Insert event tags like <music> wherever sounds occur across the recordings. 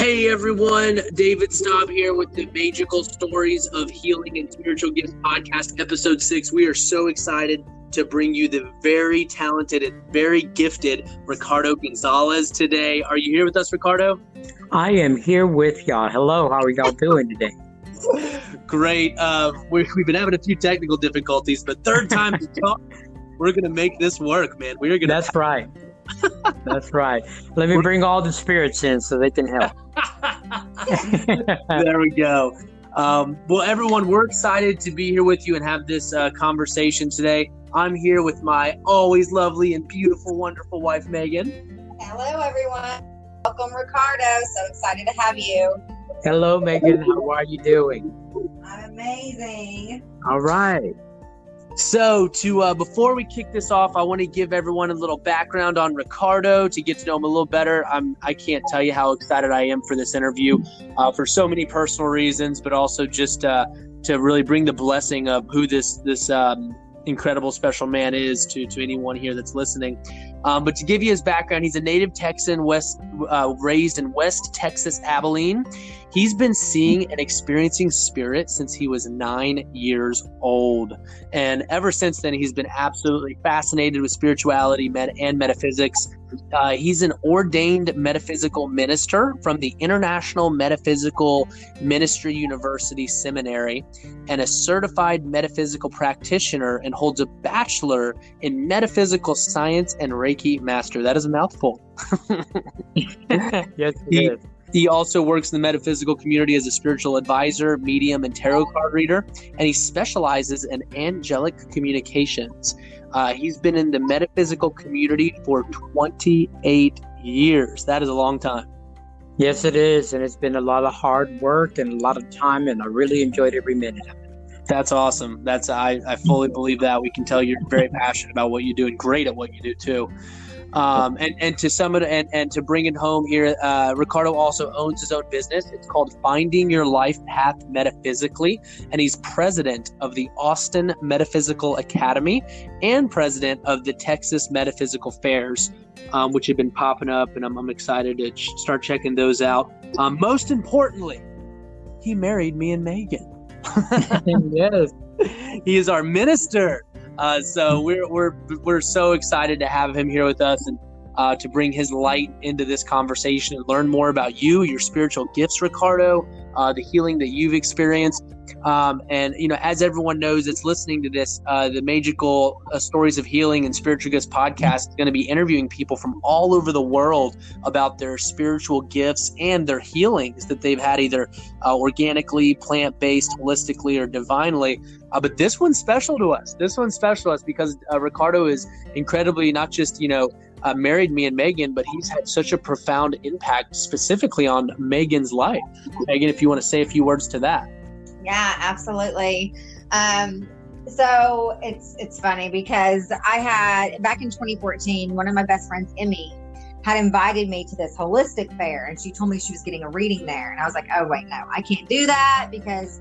Hey everyone, David Staub here with the Magical Stories of Healing and Spiritual Gifts podcast, episode six. We are so excited to bring you the very talented and very gifted Ricardo Gonzales today. Are you here with us, Ricardo? I am here with y'all. Hello, how are y'all doing today? <laughs> Great. Uh, we have been having a few technical difficulties, but third time to <laughs> talk, we're going to make this work, man. We are going to. That's right. That's right. Let me bring all the spirits in so they can help. <laughs> there we go. Um, well, everyone, we're excited to be here with you and have this uh, conversation today. I'm here with my always lovely and beautiful, wonderful wife, Megan. Hello, everyone. Welcome, Ricardo. So excited to have you. Hello, Megan. How are you doing? I'm amazing. All right. So, to uh, before we kick this off, I want to give everyone a little background on Ricardo to get to know him a little better. I'm I can't tell you how excited I am for this interview, uh, for so many personal reasons, but also just uh, to really bring the blessing of who this this um, incredible special man is to to anyone here that's listening. Um, but to give you his background, he's a native Texan, west uh, raised in West Texas, Abilene. He's been seeing and experiencing spirit since he was nine years old. And ever since then, he's been absolutely fascinated with spirituality and metaphysics. Uh, he's an ordained metaphysical minister from the International Metaphysical Ministry University Seminary and a certified metaphysical practitioner and holds a bachelor in metaphysical science and Reiki master. That is a mouthful. <laughs> <laughs> yes, he, is. He also works in the metaphysical community as a spiritual advisor, medium, and tarot card reader, and he specializes in angelic communications. Uh, he's been in the metaphysical community for 28 years. That is a long time. Yes, it is. And it's been a lot of hard work and a lot of time, and I really enjoyed every minute of it. That's awesome. That's I, I fully believe that. We can tell you're very passionate about what you do and great at what you do too. Um, and and to sum it and, and to bring it home here, uh, Ricardo also owns his own business. It's called Finding Your Life Path Metaphysically, and he's president of the Austin Metaphysical Academy and president of the Texas Metaphysical Fairs, um, which have been popping up, and I'm, I'm excited to ch- start checking those out. Um, most importantly, he married me and Megan. <laughs> <laughs> yes, he is our minister. Uh, so we're we're we're so excited to have him here with us and uh, to bring his light into this conversation and learn more about you, your spiritual gifts, Ricardo, uh, the healing that you've experienced. Um, and, you know, as everyone knows that's listening to this, uh, the Magical uh, Stories of Healing and Spiritual Gifts podcast is going to be interviewing people from all over the world about their spiritual gifts and their healings that they've had either uh, organically, plant based, holistically, or divinely. Uh, but this one's special to us. This one's special to us because Ricardo is incredibly not just, you know, uh, married me and Megan, but he's had such a profound impact specifically on Megan's life. Megan, if you want to say a few words to that. Yeah, absolutely. Um, so it's it's funny because I had back in 2014, one of my best friends, Emmy, had invited me to this holistic fair, and she told me she was getting a reading there, and I was like, oh wait, no, I can't do that because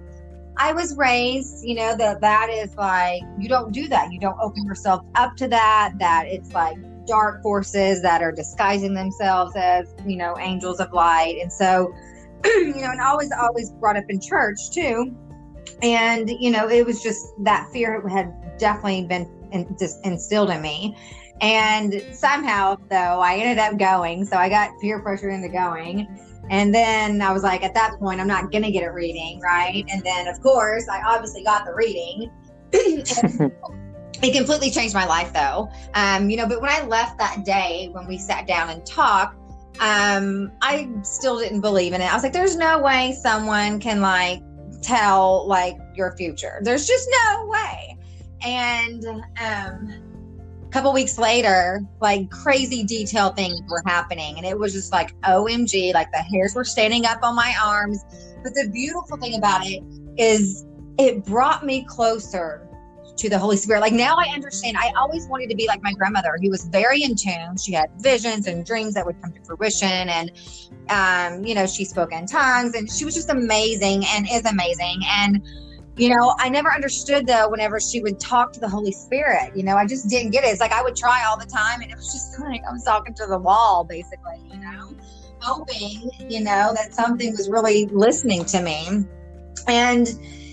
I was raised, you know, that that is like you don't do that. You don't open yourself up to that. That it's like dark forces that are disguising themselves as, you know, angels of light. And so, <clears throat> you know, and always, always brought up in church too. And, you know, it was just that fear had definitely been in, just instilled in me. And somehow, though, I ended up going. So I got peer pressure into going. And then I was like, at that point, I'm not going to get a reading, right? And then, of course, I obviously got the reading. <clears throat> it completely changed my life though. Um, you know but when i left that day when we sat down and talked um, i still didn't believe in it. I was like there's no way someone can like tell like your future. There's just no way. And um, a couple weeks later like crazy detail things were happening and it was just like omg like the hairs were standing up on my arms. But the beautiful thing about it is it brought me closer to the Holy Spirit. Like now I understand. I always wanted to be like my grandmother, who was very in tune. She had visions and dreams that would come to fruition. And, um, you know, she spoke in tongues and she was just amazing and is amazing. And, you know, I never understood though, whenever she would talk to the Holy Spirit, you know, I just didn't get it. It's like I would try all the time and it was just <laughs> like I was talking to the wall, basically, you know. hoping, you know, that something was really listening to me. And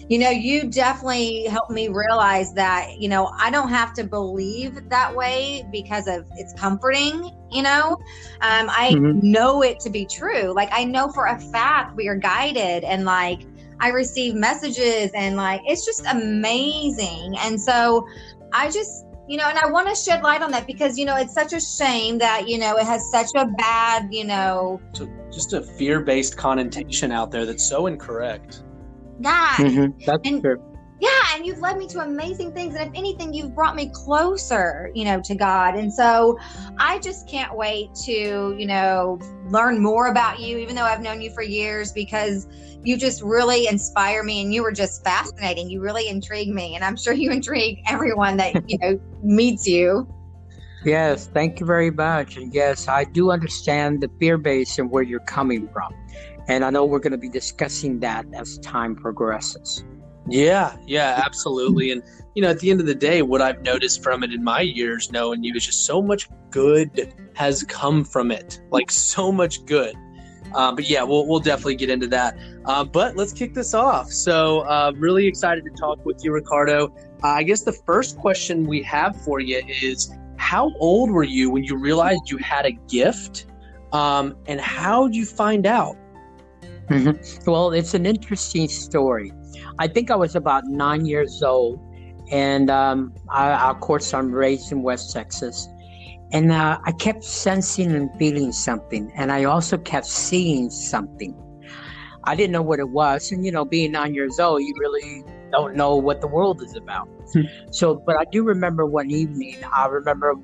you know, you definitely helped me realize that, you know, I don't have to believe that way because of it's comforting, you know. Um, I mm-hmm. know it to be true. Like, I know for a fact we are guided and like I receive messages and like it's just amazing. And so I just, you know, and I want to shed light on that because, you know, it's such a shame that, you know, it has such a bad, you know, so just a fear based connotation out there that's so incorrect. God. Mm-hmm. That's and, true. Yeah, and you've led me to amazing things. And if anything, you've brought me closer, you know, to God. And so I just can't wait to, you know, learn more about you, even though I've known you for years, because you just really inspire me and you were just fascinating. You really intrigue me. And I'm <laughs> sure you intrigue everyone that, you know, meets you. Yes, thank you very much. And yes, I do understand the fear base and where you're coming from. And I know we're going to be discussing that as time progresses. Yeah, yeah, absolutely. And, you know, at the end of the day, what I've noticed from it in my years knowing you is just so much good has come from it. Like, so much good. Uh, but yeah, we'll, we'll definitely get into that. Uh, but let's kick this off. So, uh, really excited to talk with you, Ricardo. Uh, I guess the first question we have for you is How old were you when you realized you had a gift? Um, and how did you find out? Mm-hmm. Well, it's an interesting story. I think I was about nine years old, and um, I, of course, I'm raised in West Texas. And uh, I kept sensing and feeling something, and I also kept seeing something. I didn't know what it was, and you know, being nine years old, you really don't know what the world is about. Hmm. so, but I do remember one evening. I remember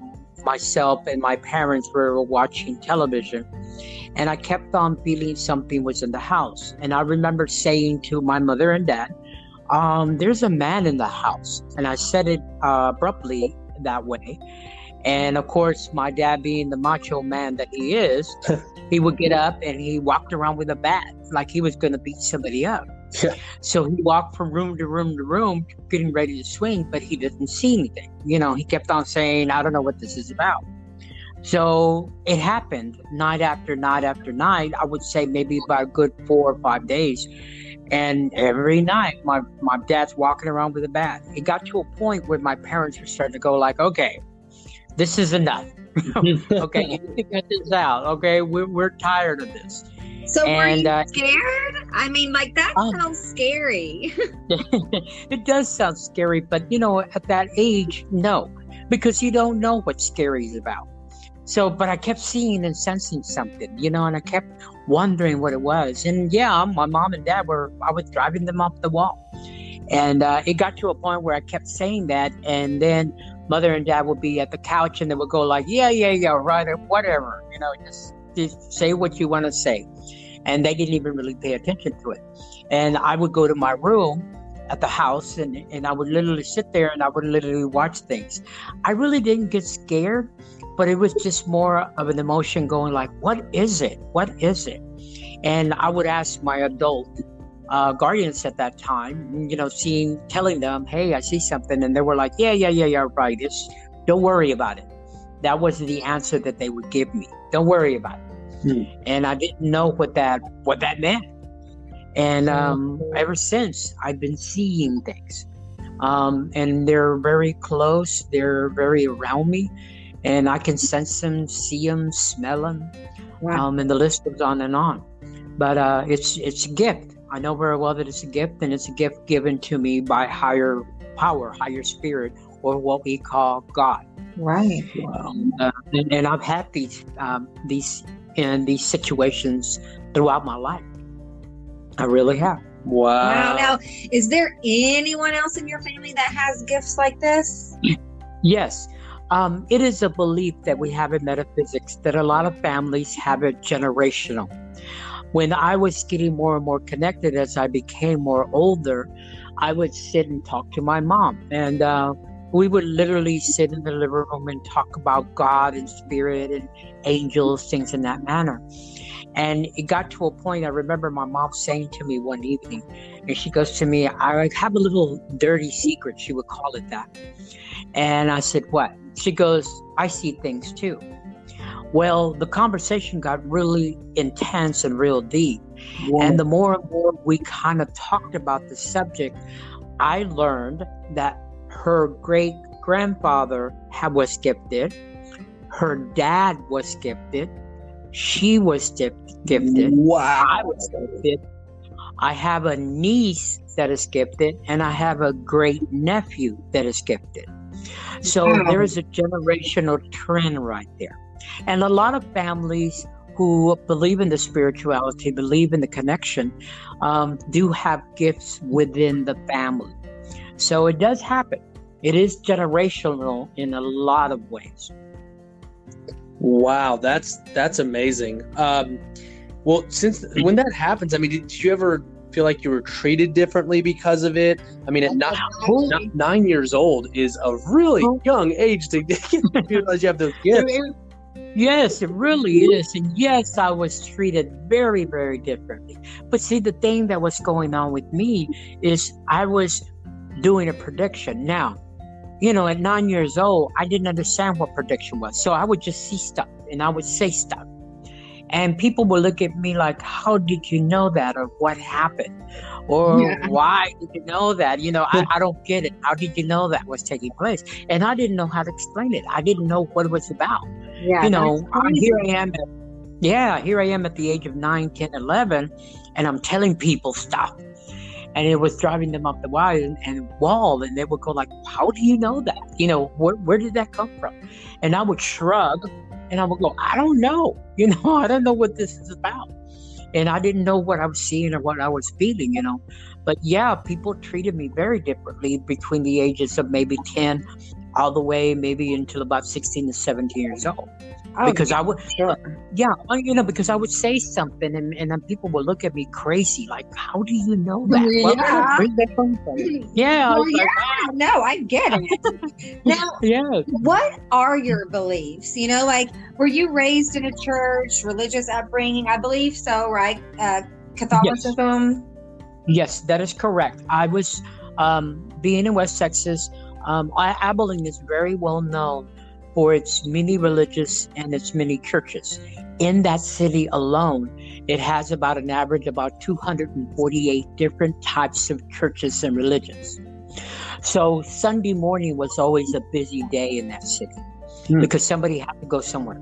myself and my parents were watching television, and I kept on feeling something was in the house. And I remember saying to my mother and dad, um, "There's a man in the house," and I said it uh, abruptly that way. And of course, my dad, being the macho man that he is, <laughs> he would get up and he walked around with a bat like he was going to beat somebody up. Yeah. So he walked from room to room to room, getting ready to swing, but he didn't see anything. You know, he kept on saying, I don't know what this is about. So it happened night after night after night. I would say maybe about a good four or five days. And every night, my, my dad's walking around with a bat. It got to a point where my parents were starting to go like, okay, this is enough. <laughs> okay, you need to get this out. Okay, we're, we're tired of this. So and, were you uh, scared? I mean, like that um, sounds scary. <laughs> <laughs> it does sound scary, but you know, at that age, no, because you don't know what scary is about. So, but I kept seeing and sensing something, you know, and I kept wondering what it was. And yeah, my mom and dad were, I was driving them up the wall. And uh, it got to a point where I kept saying that. And then mother and dad would be at the couch and they would go like, yeah, yeah, yeah, right, or whatever, you know, just, just say what you want to say. And they didn't even really pay attention to it. And I would go to my room at the house and, and I would literally sit there and I would literally watch things. I really didn't get scared, but it was just more of an emotion going like, what is it? What is it? And I would ask my adult uh, guardians at that time, you know, seeing, telling them, hey, I see something. And they were like, yeah, yeah, yeah, yeah, right. It's, don't worry about it. That was the answer that they would give me. Don't worry about it. Hmm. And I didn't know what that, what that meant. And um, ever since, I've been seeing things. Um, and they're very close. They're very around me. And I can sense them, see them, smell them. Wow. Um, and the list goes on and on. But uh, it's it's a gift I know very well that it's a gift, and it's a gift given to me by higher power, higher spirit, or what we call God. Right. Uh, and, and, I've had these um, these in these situations throughout my life. I really have. Wow. Wow. Now, is there anyone else in your family that has gifts like this? Yes. Um, it is a belief that we have in metaphysics that a lot of families have it generational when I was getting more and more connected as I became more older, I would sit and talk to my mom. And uh, we would literally sit in the living room and talk about God and spirit and angels, things in that manner. And it got to a point, I remember my mom saying to me one evening, and she goes to me, I have a little dirty secret, she would call it that. And I said, What? She goes, I see things too. Well, the conversation got really intense and real deep. And the more and more we kind of talked about the subject, I learned that her great grandfather was gifted, her dad was gifted, she was gifted. Wow. I was gifted. I have a niece that is gifted, and I have a great nephew that is gifted. So Wow. there is a generational trend right there. And a lot of families who believe in the spirituality, believe in the connection, um, do have gifts within the family. So it does happen. It is generational in a lot of ways. Wow, that's that's amazing. Um, well, since when that happens, I mean, did you ever feel like you were treated differently because of it? I mean, at nine, Absolutely. nine years old is a really oh. young age to to realize you have those gifts. Yes, it really mm-hmm. is. And yes, I was treated very, very differently. But see, the thing that was going on with me is I was doing a prediction. Now, you know, at nine years old, I didn't understand what prediction was. So I would just see stuff and I would say stuff. And people would look at me like, How did you know that? Or what happened? Or Yeah. why did you know that? You know, I, I don't get it. How did you know that was taking place? And I didn't know how to explain it. I didn't know what it was about Yeah, you know, crazy. Uh, here I am. At, yeah, here I am at the age of 9, 10, 11, and I'm telling people stuff. And it was driving them up the wall and, and wall, and they would go like, "How do you know that? You know, where where did that come from?" And I would shrug, and I would go, "I don't know. <laughs> You know, I don't know what this is about." And I didn't know what I was seeing or what I was feeling. You know, but yeah, people treated me very differently between the ages of maybe 10 all the way maybe until about 16 to 17 years old Oh, because I would, sure. yeah, you know, because I would say something and, and then people would look at me crazy, like, how do you know that? Yeah. where'd that? Yeah, Well, like, yeah, no, I get it. <laughs> now, yeah. what are your beliefs? You know, like, were you raised in a church, religious upbringing? I believe so, right? Uh, Catholicism. Yes, that is correct. I was, um, being in West Texas, um, I, Abilene is very well known for its many religious and its many churches. In that city alone, it has about an average about 248 different types of churches and religions. So Sunday morning was always a busy day in that city Hmm. because somebody had to go somewhere.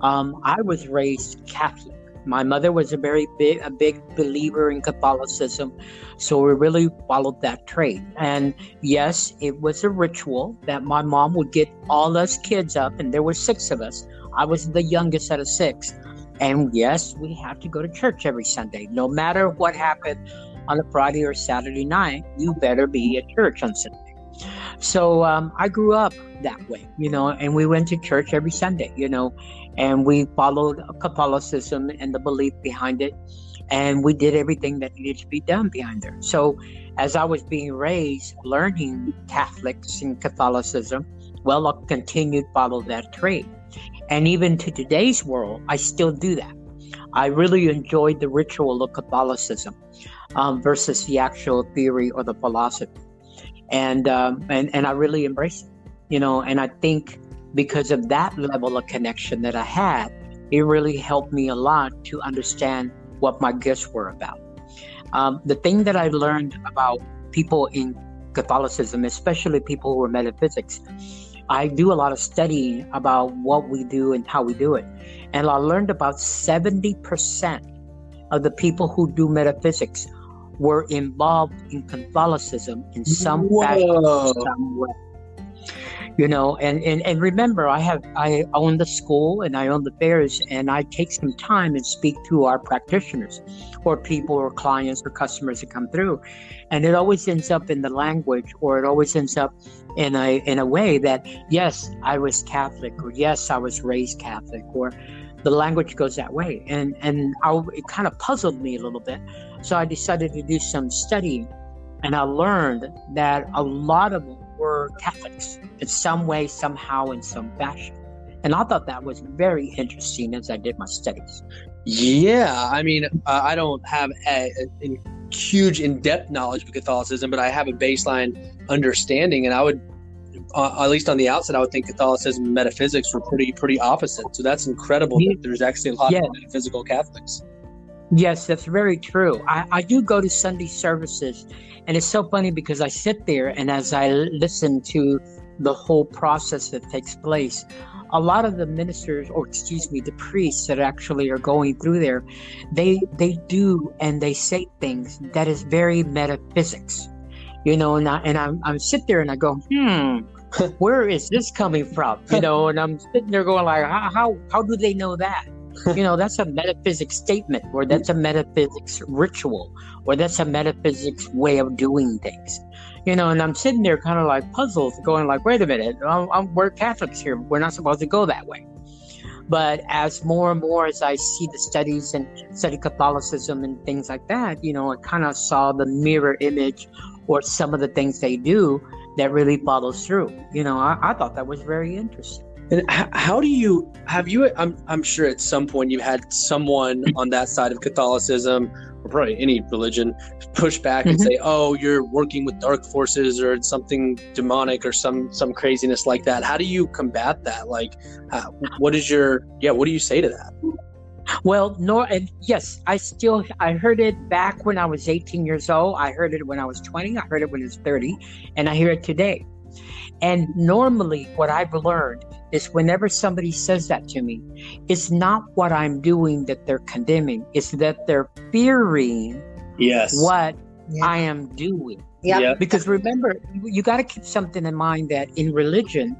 um, I was raised Catholic. My mother was a very big, a big believer in Catholicism, so we really followed that trade. And yes, it was a ritual that my mom would get all us kids up, and there were six of us. I was the youngest out of six, and yes, we had to go to church every Sunday, no matter what happened on a Friday or Saturday night. You better be at church on Sunday. So um, I grew up that way, you know, and we went to church every Sunday, you know, and we followed Catholicism and the belief behind it, and we did everything that needed to be done behind there. So, as I was being raised, learning Catholics and Catholicism, well, I continued follow that trade, and even to today's world, I still do that. I really enjoyed the ritual of Catholicism um, versus the actual theory or the philosophy and um, and and I really embrace it, you know. And I think because of that level of connection that I had, it really helped me a lot to understand what my gifts were about. Um, the thing that I learned about people in Catholicism, especially people who are metaphysics, I do a lot of studying about what we do and how we do it, and I learned about seventy percent of the people who do metaphysics were involved in Catholicism in some fashion, some way. You know, and, and and remember, I have I own the school and I own the fairs, and I take some time and speak to our practitioners, or people, or clients, or customers that come through, and it always ends up in the language, or it always ends up in a in a way that yes, I was Catholic, or yes, I was raised Catholic, or the language goes that way, and and I, it kind of puzzled me a little bit. So I decided to do some studying, and I learned that a lot of were Catholics in some way, somehow, in some fashion. And I thought that was very interesting as I did my studies. Yeah, I mean, uh, I don't have a, a, huge in-depth knowledge of Catholicism, but I have a baseline understanding, and I would uh, at least on the outside, I would think Catholicism and metaphysics were pretty pretty opposite. So that's incredible Yeah. that there's actually a lot Yeah. of metaphysical Catholics. Yes, that's very true. I, I do go to Sunday services, and it's so funny because I sit there and as I listen to the whole process that takes place, a lot of the ministers, or excuse me, the priests that actually are going through there, they they do and they say things that is very metaphysics, you know. And I and I'm I'm sit there and I go, hmm, <laughs> where is this coming from? You know, and I'm sitting there going like, how how, how do they know that? You know that's a metaphysics statement or that's a metaphysics ritual or that's a metaphysics way of doing things. You know and i'm sitting there kind of like puzzled going like wait a minute I'm, I'm, we're catholics here. We're not supposed to go that way. But as more and more as i see the studies and study catholicism and things like that you know i kind of saw the mirror image or some of the things they do that really follows through. You know i, I thought that was very interesting And how do you have you? I'm I'm sure at some point you had someone <laughs> on that side of Catholicism or probably any religion push back and Mhm. say, "Oh, you're working with dark forces or it's something demonic or some some craziness like that." How do you combat that? Like, uh, what is your yeah? What do you say to that? Well, nor and yes, I still I heard it back when I was 18 years old. I heard it when I was 20. I heard it when I was 30, and I hear it today. And normally, what I've learned is whenever somebody says that to me, it's not what I'm doing that they're condemning. It's that they're fearing Yes. what Yeah. I am doing. Yep. Yeah. Because remember, you, you got to keep something in mind that in religion,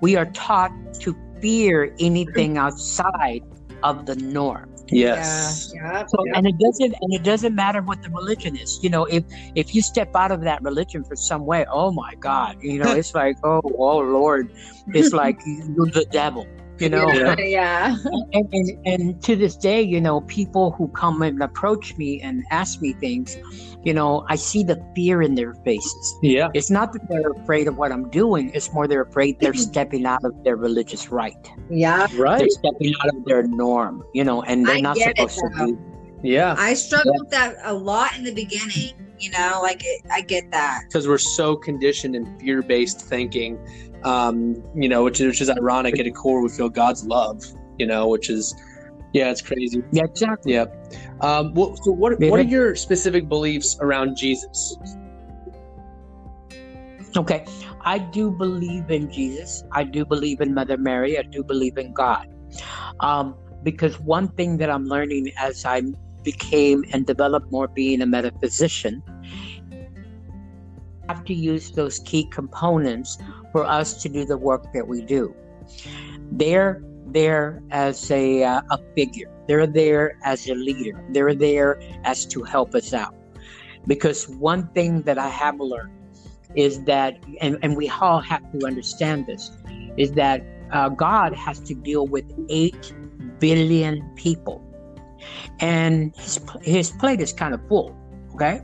we are taught to fear anything outside of the norm. Yes. Yeah. Yep. So, and it doesn't and it doesn't matter what the religion is. You know, if if you step out of that religion for some way, oh my God, you know, it's like, oh, oh Lord, it's <laughs> like you're the devil. You know, Yeah. <laughs> yeah. and, and and to this day, you know, people who come and approach me and ask me things, you know, I see the fear in their faces. Yeah. It's not that they're afraid of what I'm doing; it's more they're afraid they're mm-hmm. stepping out of their religious right. Yeah. Right. They're stepping out of their norm, you know, and they're I not get it, supposed to though. be. Yeah. I struggled with that a lot in the beginning. You know, like it, I get that. because we're so conditioned in fear-based thinking um you know which is, which is ironic at a core we feel god's love you know which is yeah it's crazy Yeah, exactly. yeah um well, so what, what are your specific beliefs around jesus Okay, I do believe in Jesus. I do believe in Mother Mary. I do believe in God. Um, because one thing that I'm learning as I became and developed more being a metaphysician, I have to use those key components for us to do the work that we do. They're there as a, uh, a figure. They're there as a leader. They're there as to help us out. Because one thing that I have learned is that, and, and we all have to understand this, is that uh, God has to deal with 8 billion people. And his, his plate is kind of full, okay?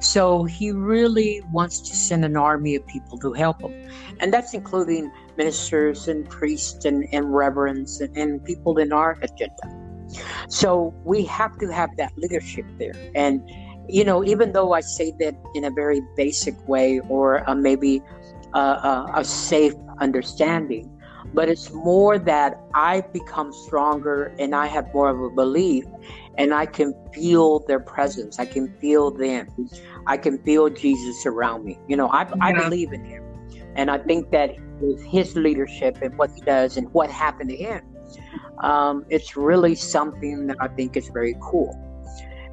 So he really wants to send an army of people to help him. And that's including ministers and priests and, and reverends and, and people in our agenda. So we have to have that leadership there. And you know, even though I say that in a very basic way or uh, maybe uh, uh, a safe understanding, but it's more that I've become stronger and I have more of a belief and I can feel their presence. I can feel them. I can feel Jesus around me. You know, I, I believe in him. And I think that with his leadership and what he does and what happened to him, um, it's really something that I think is very cool.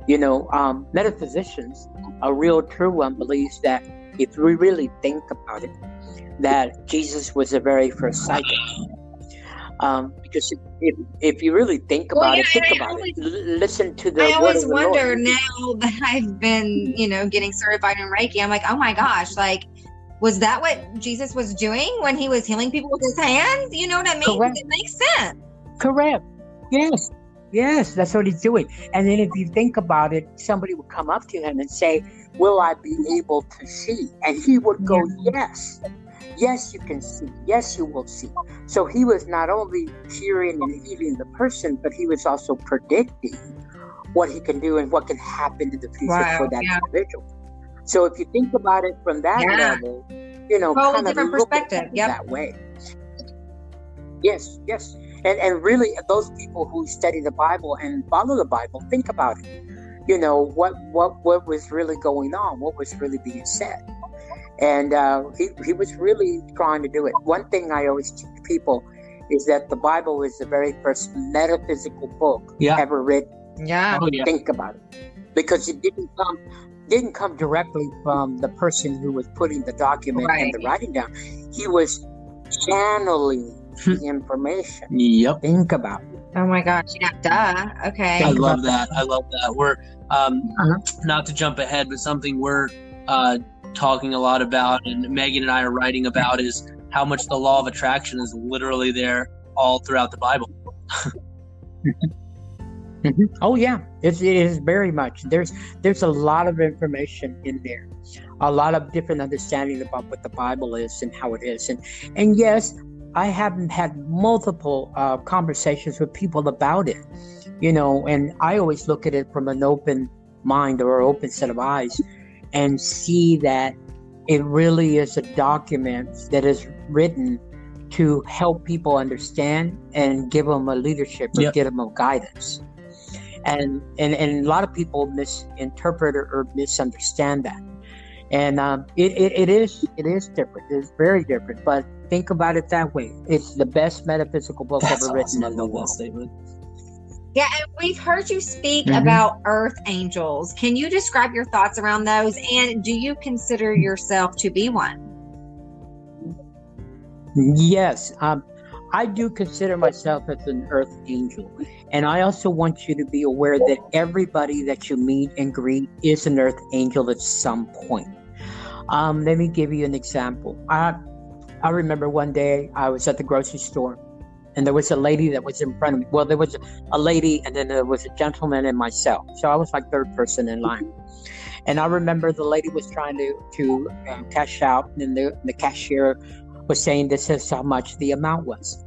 You know, um, metaphysicians, a real true one, believes that if we really think about it, that Jesus was the very first psychic. Um, because if, if, if you really think Well, about yeah, it, think about always- it. L- listen to the I always wonder now that I've been, you know, getting certified in Reiki. I'm like, oh my gosh, like, was that what Jesus was doing when he was healing people with his hands? You know what I mean? Correct. It makes sense. Correct. Yes. Yes, that's what he's doing. And then if you think about it, somebody would come up to him and say, Will I be able to see? And he would go, Yes. Yes, you can see. Yes, you will see. So he was not only curing and healing the person, but he was also predicting what he can do and what can happen to the future Wow, for that yeah. individual. So if you think about it from that Yeah. level, you know, Whole kind of different perspective, it yep. that way. Yes, yes, and and really, those people who study the Bible and follow the Bible, think about it. You know what what what was really going on, what was really being said, and uh, he he was really trying to do it. One thing I always teach people is that the Bible is the very first metaphysical book Yeah. ever written Yeah. Oh, yeah. think about it because it didn't come didn't come directly from the person who was putting the document and the writing down he was channeling Hmm. the information Yep. think about it Oh my gosh. Yeah. Duh. Okay. I love that. I love that. We're um, Uh-huh. not to jump ahead, but something we're uh, talking a lot about, and Megan and I are writing about, is how much the law of attraction is literally there all throughout the Bible. Mhm. oh yeah it's, it is very much there's there's a lot of information in there a lot of different understanding about what the bible is and how it is and and yes i haven't had multiple uh, conversations with people about it you know and i always look at it from an open mind or open set of eyes and see that it really is a document that is written to help people understand and give them a leadership or Yep. give them a guidance and, and and a lot of people misinterpret or, misunderstand that and um, it, it, it is it is different it's very different but think about it that way it's the best metaphysical book That's ever written awesome. In the world statement. Yeah, and we've heard you speak Mhm. about earth angels. Can you describe your thoughts around those? And do you consider yourself to be one? Yes, um, I do consider myself as an earth angel. And I also want you to be aware that everybody that you meet and greet is an earth angel at some point. Um, let me give you an example. I, I remember one day I was at the grocery store and there was a lady that was in front of me. Well, there was a lady and then there was a gentleman and myself. So I was like third person in line. And I remember the lady was trying to, to uh, cash out and the, the cashier was saying this is how much the amount was.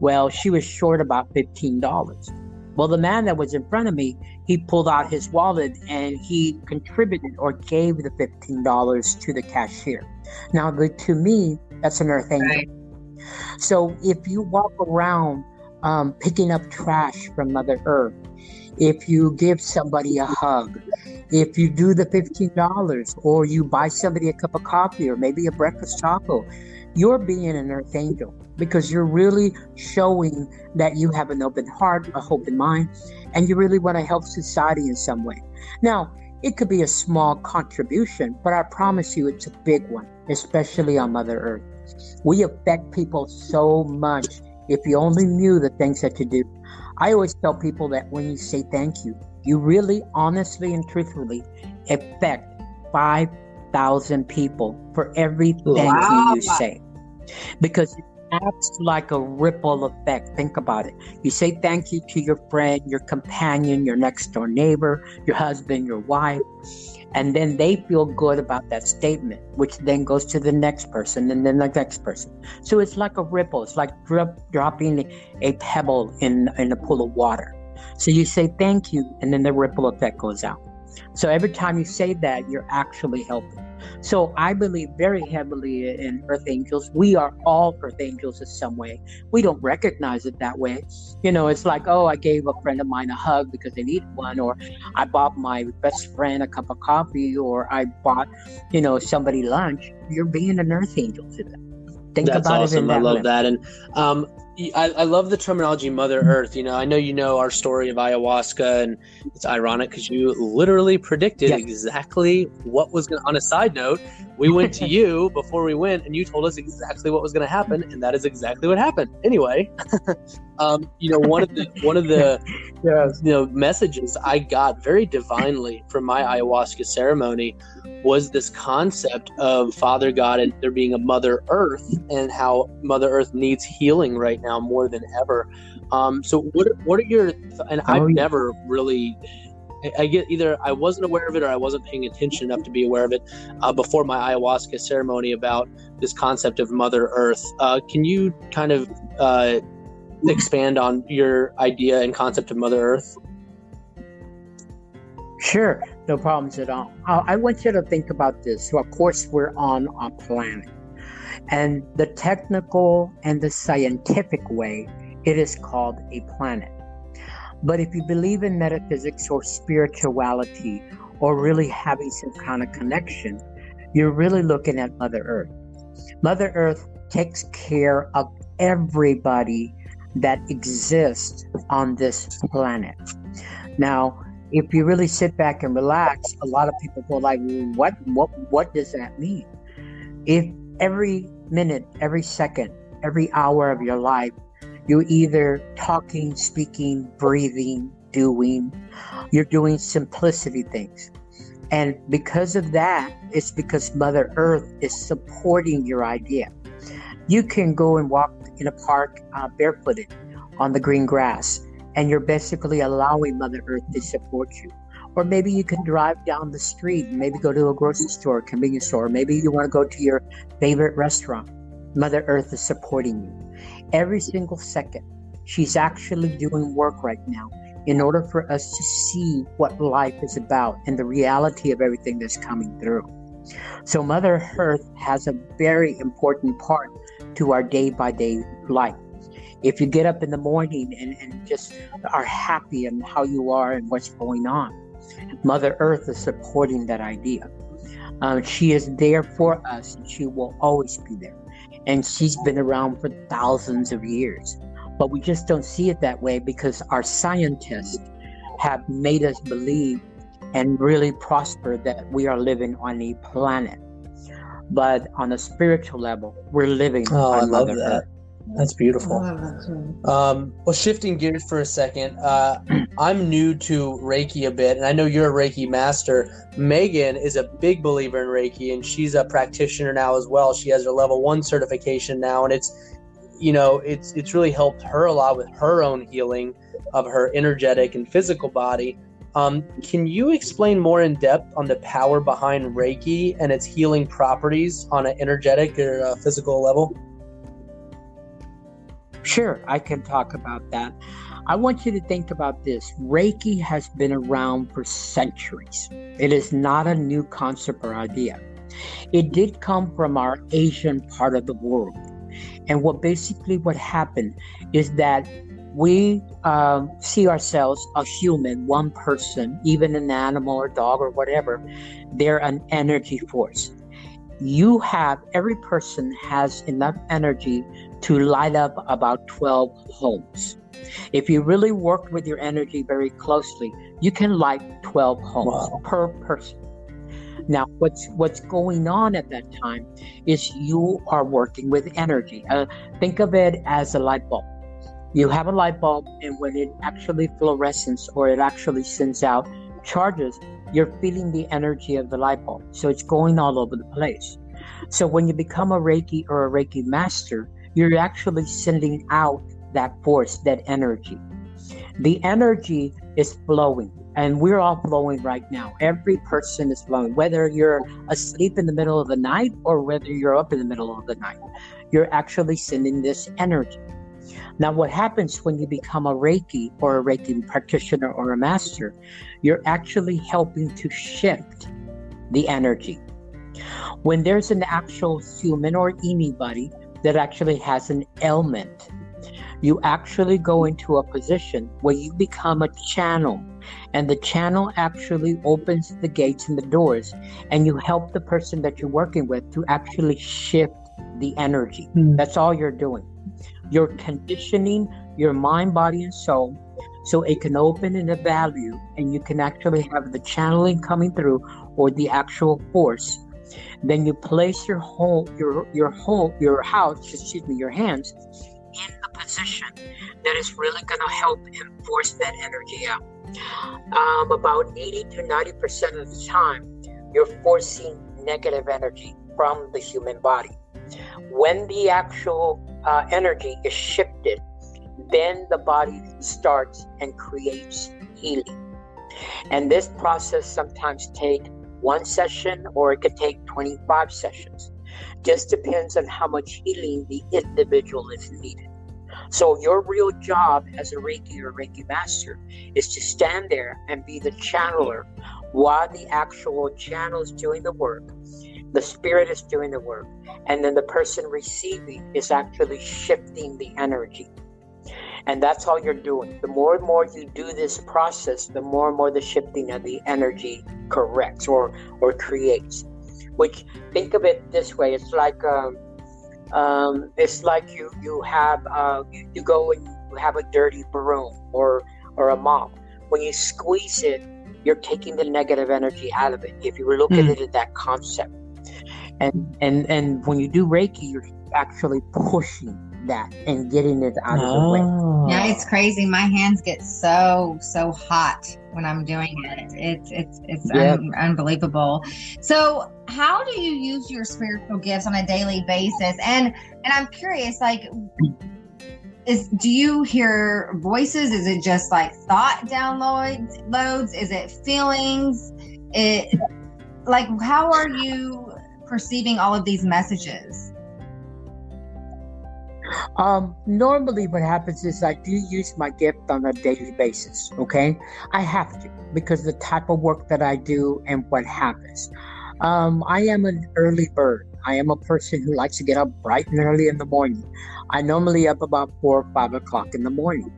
Well, she was short about $15. Well, the man that was in front of me, he pulled out his wallet and he contributed or gave the $15 to the cashier. Now, the, to me, that's an earth angel. Right. So if you walk around um, picking up trash from Mother Earth, if you give somebody a hug, if you do the $15 or you buy somebody a cup of coffee or maybe a breakfast taco, you're being an earth angel because you're really showing that you have an open heart, a open mind, and you really want to help society in some way. Now, it could be a small contribution, but I promise you it's a big one, especially on Mother Earth. We affect people so much if you only knew the things that you do. I always tell people that when you say thank you, you really honestly and truthfully affect 5,000 people for every thank Wow. you you say. Because it acts like a ripple effect. Think about it. You say thank you to your friend, your companion, your next door neighbor, your husband, your wife, and then they feel good about that statement, which then goes to the next person and then the next person. So it's like a ripple. It's like drip, dropping a pebble in, in a pool of water. So you say thank you, and then the ripple effect goes out. So every time you say that, you're actually helping. So I believe very heavily in earth angels. We are all earth angels in some way. We don't recognize it that way. You know, it's like, oh, I gave a friend of mine a hug because they needed one, or I bought my best friend a cup of coffee, or I bought, you know, somebody lunch. You're being an earth angel to them. Think That's about it awesome. I love way. that. And um, I, I love the terminology Mother Earth. You know, I know you know our story of ayahuasca, and it's ironic because you literally predicted Yeah. exactly what was going to. On a side note, we went to <laughs> you before we went, and you told us exactly what was going to happen, and that is exactly what happened. Anyway, <laughs> um, you know, one of the one of the <laughs> Yes. you know messages I got very divinely from my ayahuasca ceremony was this concept of Father God and there being a Mother Earth and how Mother Earth needs healing right now more than ever. Um, so what what are your and I've Oh, yeah. never really I- I get either I wasn't aware of it or I wasn't paying attention enough to be aware of it uh, before my ayahuasca ceremony about this concept of Mother Earth. Uh, can you kind of uh, expand on your idea and concept of Mother Earth? Sure, no problems at all. I I want you to think about this. So, of course, we're on a planet. And the technical and the scientific way, it is called a planet. But if you believe in metaphysics or spirituality or really having some kind of connection, you're really looking at Mother Earth. Mother Earth takes care of everybody that exist on this planet. Now, if you really sit back and relax, a lot of people go like, "What? What? What does that mean?" If every minute, every second, every hour of your life, you're either talking, speaking, breathing, doing, you're doing simplicity things. And because of that, it's because Mother Earth is supporting your idea. You can go and walk in a park uh, barefooted on the green grass, and you're basically allowing Mother Earth to support you. Or maybe you can drive down the street, maybe go to a grocery store, convenience store, maybe you want to go to your favorite restaurant. Mother Earth is supporting you. Every single second, she's actually doing work right now in order for us to see what life is about and the reality of everything that's coming through. So, Mother Earth has a very important part to our day by day life. If you get up in the morning and, and just are happy and how you are and what's going on, Mother Earth is supporting that idea. Um, she is there for us and she will always be there. And she's been around for thousands of years. But we just don't see it that way because our scientists have made us believe and really prosper that we are living on a planet. But on a spiritual level, we're living oh, on I love Mother that. Earth. That's beautiful. Um, well, shifting gears for a second, uh, <clears throat> I'm new to Reiki a bit, and I know you're a Reiki master. Megan is a big believer in Reiki, and she's a practitioner now as well. She has her level one certification now, and it's you know, it's it's really helped her a lot with her own healing of her energetic and physical body. Um, can you explain more in depth on the power behind Reiki and its healing properties on an energetic or physical level? Sure, I can talk about that. I want you to think about this. Reiki has been around for centuries. It is not a new concept or idea. It did come from our Asian part of the world. And what basically what happened is that we um, see ourselves a human, one person, even an animal or dog or whatever. They're an energy force. You have every person has enough energy to light up about 12 homes. If you really work with your energy very closely, you can light 12 homes wow. per person. Now, what's what's going on at that time is you are working with energy. Uh, think of it as a light bulb. You have a light bulb, and when it actually fluoresces or it actually sends out charges, you're feeling the energy of the light bulb. So it's going all over the place. So when you become a Reiki or a Reiki master, you're actually sending out that force, that energy. The energy is flowing and we're all flowing right now. Every person is flowing, whether you're asleep in the middle of the night or whether you're up in the middle of the night. You're actually sending this energy. Now, what happens when you become a Reiki or a Reiki practitioner or a master? You're actually helping to shift the energy. When there's an actual human or anybody that actually has an ailment, you actually go into a position where you become a channel and the channel actually opens the gates and the doors and you help the person that you're working with to actually shift the energy mm. that's all you're doing you're conditioning your mind body and soul so it can open in a value and you can actually have the channeling coming through or the actual force then you place your whole your your whole your house excuse me your hands in a position that is really going to help enforce that energy out. Um, about 80 to 90% of the time, you're forcing negative energy from the human body. When the actual uh, energy is shifted, then the body starts and creates healing. And this process sometimes take one session or it could take 25 sessions. Just depends on how much healing the individual is needed. So your real job as a Reiki or Reiki master is to stand there and be the channeler while the actual channel is doing the work. The spirit is doing the work, and then the person receiving is actually shifting the energy. And that's all you're doing. The more and more you do this process, the more and more the shifting of the energy corrects or or creates. Which think of it this way: it's like um, um, it's like you you have uh, you, you go and you have a dirty broom or or a mop. When you squeeze it, you're taking the negative energy out of it. If you look mm. at it that concept, and and and when you do Reiki, you're actually pushing that and getting it out oh. of the way. Oh. Yeah, it's crazy. My hands get so so hot when I'm doing it. It's it's it's yep. un- unbelievable. So, how do you use your spiritual gifts on a daily basis? And and I'm curious, like. Is do you hear voices? Is it just like thought downloads? Loads? Is it feelings? It like how are you perceiving all of these messages? Um, normally, what happens is I do use my gift on a daily basis. Okay, I have to because the type of work that I do and what happens. Um, I am an early bird. I am a person who likes to get up bright and early in the morning. I normally up about four or five o'clock in the morning.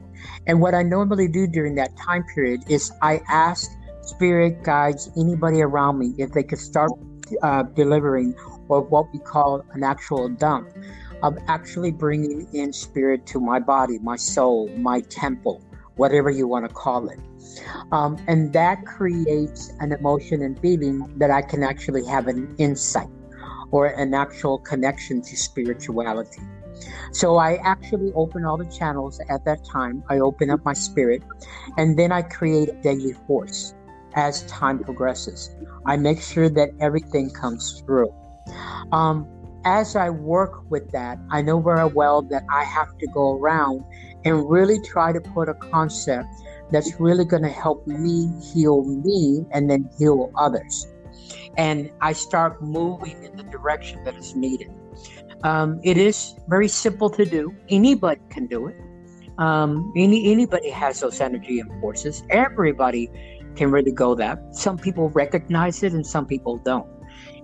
And what I normally do during that time period is I ask spirit guides, anybody around me, if they could start uh, delivering or what we call an actual dump of actually bringing in spirit to my body, my soul, my temple, whatever you want to call it. Um, and that creates an emotion and feeling that I can actually have an insight or an actual connection to spirituality. So I actually open all the channels at that time. I open up my spirit, and then I create a daily force as time progresses. I make sure that everything comes through. Um, as I work with that, I know very well that I have to go around and really try to put a concept that's really going to help me heal me and then heal others. And I start moving in the direction that is needed. Um, it is very simple to do. Anybody can do it. Um, any anybody has those energy and forces. Everybody can really go that. Some people recognize it and some people don't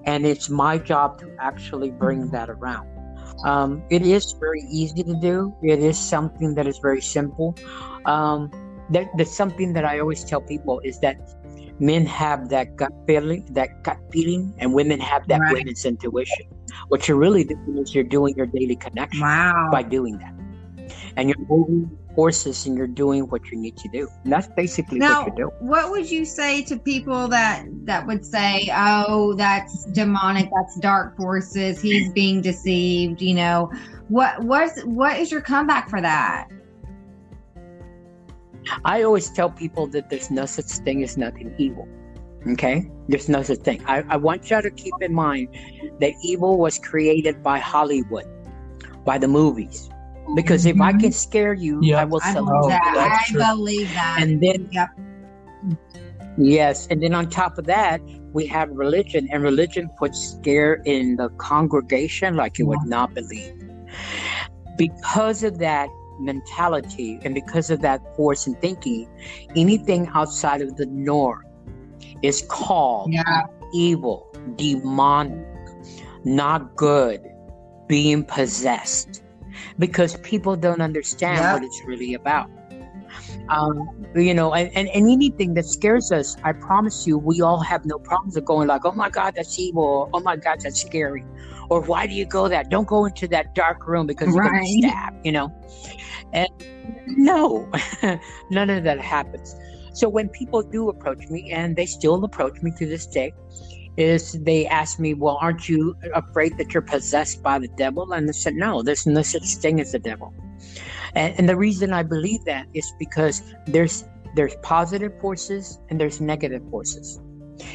and it's my job to actually bring that around. Um, it is very easy to do. It is something that is very simple. Um, that, that's something that I always tell people is that men have that gut feeling, that gut feeling, and women have that right. women's intuition. What you're really doing is you're doing your daily connection wow. by doing that, and you're moving horses and you're doing what you need to do. And that's basically now, what you're doing. What would you say to people that that would say, "Oh, that's demonic. That's dark forces. He's being deceived." You know, what what's what is your comeback for that? I always tell people that there's no such thing as nothing evil. Okay? There's no such thing. I, I want you to keep in mind that evil was created by Hollywood, by the movies because if I can scare you, yep. I will sell I believe that. I believe that. And then, yep. yes, and then on top of that, we have religion, and religion puts scare in the congregation like you would not believe. Because of that mentality and because of that force in thinking, anything outside of the norm is called yeah. evil, demonic, not good, being possessed because people don't understand yeah. what it's really about. Um, you know, and, and, and, anything that scares us, I promise you, we all have no problems of going like, oh my God, that's evil. oh my God, that's scary. Or why do you go that? Don't go into that dark room because you're right. going to stab, you know? And no, <laughs> none of that happens. So when people do approach me, and they still approach me to this day, is they asked me, Well, aren't you afraid that you're possessed by the devil? And I said, No, there's no such thing as the devil. And, and the reason I believe that is because there's there's positive forces and there's negative forces.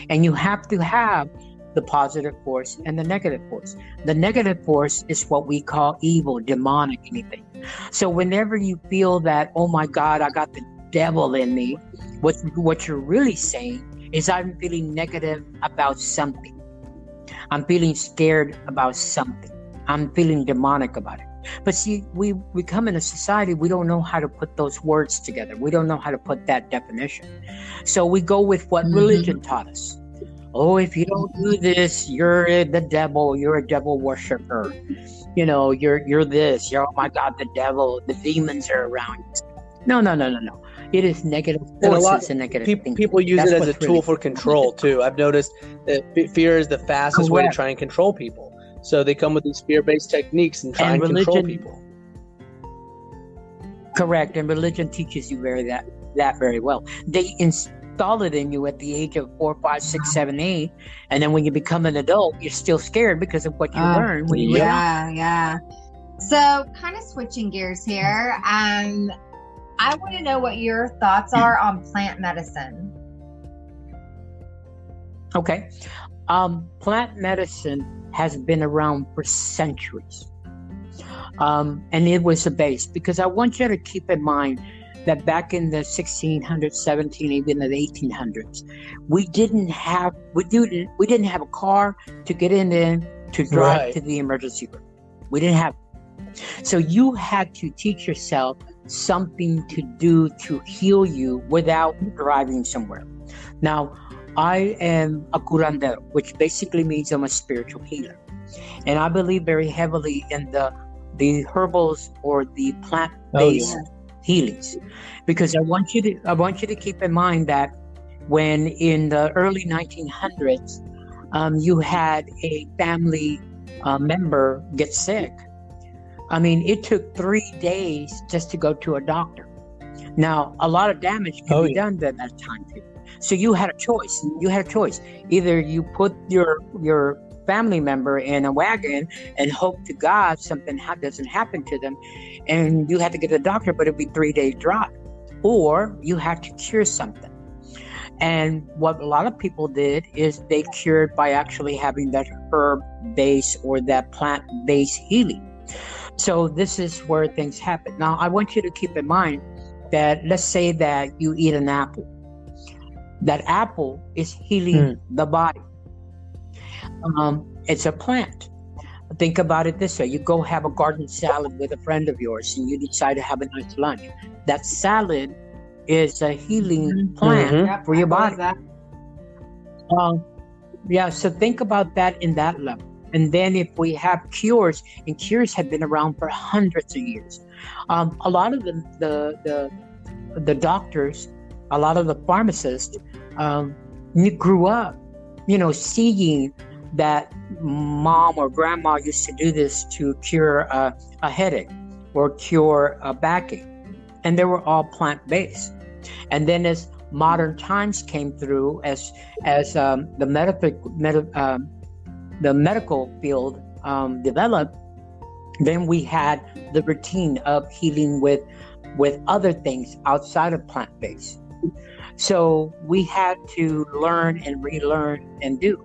And you have to have the positive force and the negative force. The negative force is what we call evil, demonic, anything. So whenever you feel that, oh my God, I got the devil in me, what what you're really saying is I'm feeling negative about something. I'm feeling scared about something. I'm feeling demonic about it. But see, we, we come in a society, we don't know how to put those words together. We don't know how to put that definition. So we go with what mm-hmm. religion taught us. oh, if you don't do this, you're the devil. You're a devil worshiper. You know, you're you're this. You're oh my God, the devil. The demons are around you. No, no, no, no, no. It is negative forces and, a lot, and negative people, people use That's it as a tool really for control too. I've noticed that fear is the fastest Correct. way to try and control people. So they come with these fear-based techniques and try and, and religion, control people. Correct, and religion teaches you very that that very well. They install it in you at the age of four, five, six, seven, eight, and then when you become an adult, you're still scared because of what you uh, learned when you yeah, yeah. So, kind of switching gears here. Um, I want to know what your thoughts are on plant medicine. Okay. Um, plant medicine has been around for centuries. Um, and it was a base because I want you to keep in mind that back in the 1600s, 17, even the 1800s, we didn't have we didn't we didn't have a car to get in in to drive right. to the emergency room. We didn't have. So you had to teach yourself something to do to heal you without driving somewhere. Now, I am a curandero, which basically means I'm a spiritual healer. And I believe very heavily in the the herbals or the plant-based oh, yeah. healings. Because I want you to I want you to keep in mind that when in the early 1900s um, you had a family uh, member get sick I mean, it took three days just to go to a doctor. Now, a lot of damage can oh, be yeah. done at that time period. So you had a choice. You had a choice. Either you put your your family member in a wagon and hope to God something ha- doesn't happen to them, and you had to get a doctor, but it'd be three days drive, or you had to cure something. And what a lot of people did is they cured by actually having that herb base or that plant based healing. So this is where things happen. Now, I want you to keep in mind that let's say that you eat an apple. That apple is healing mm. the body. Um, it's a plant. Think about it this way: you go have a garden salad with a friend of yours, and you decide to have a nice lunch. That salad is a healing mm-hmm. plant mm-hmm. for your body. Um, yeah, so think about that in that level. And then if we have cures, and cures have been around for hundreds of years, um, a lot of the, the, the the doctors, a lot of the pharmacists um, grew up, you know, seeing that mom or grandma used to do this to cure a, a headache or cure a backache, and they were all plant based. And then as modern times came through, as as um, the medical med- um, the medical field um, developed, then we had the routine of healing with with other things outside of plant based. So we had to learn and relearn and do.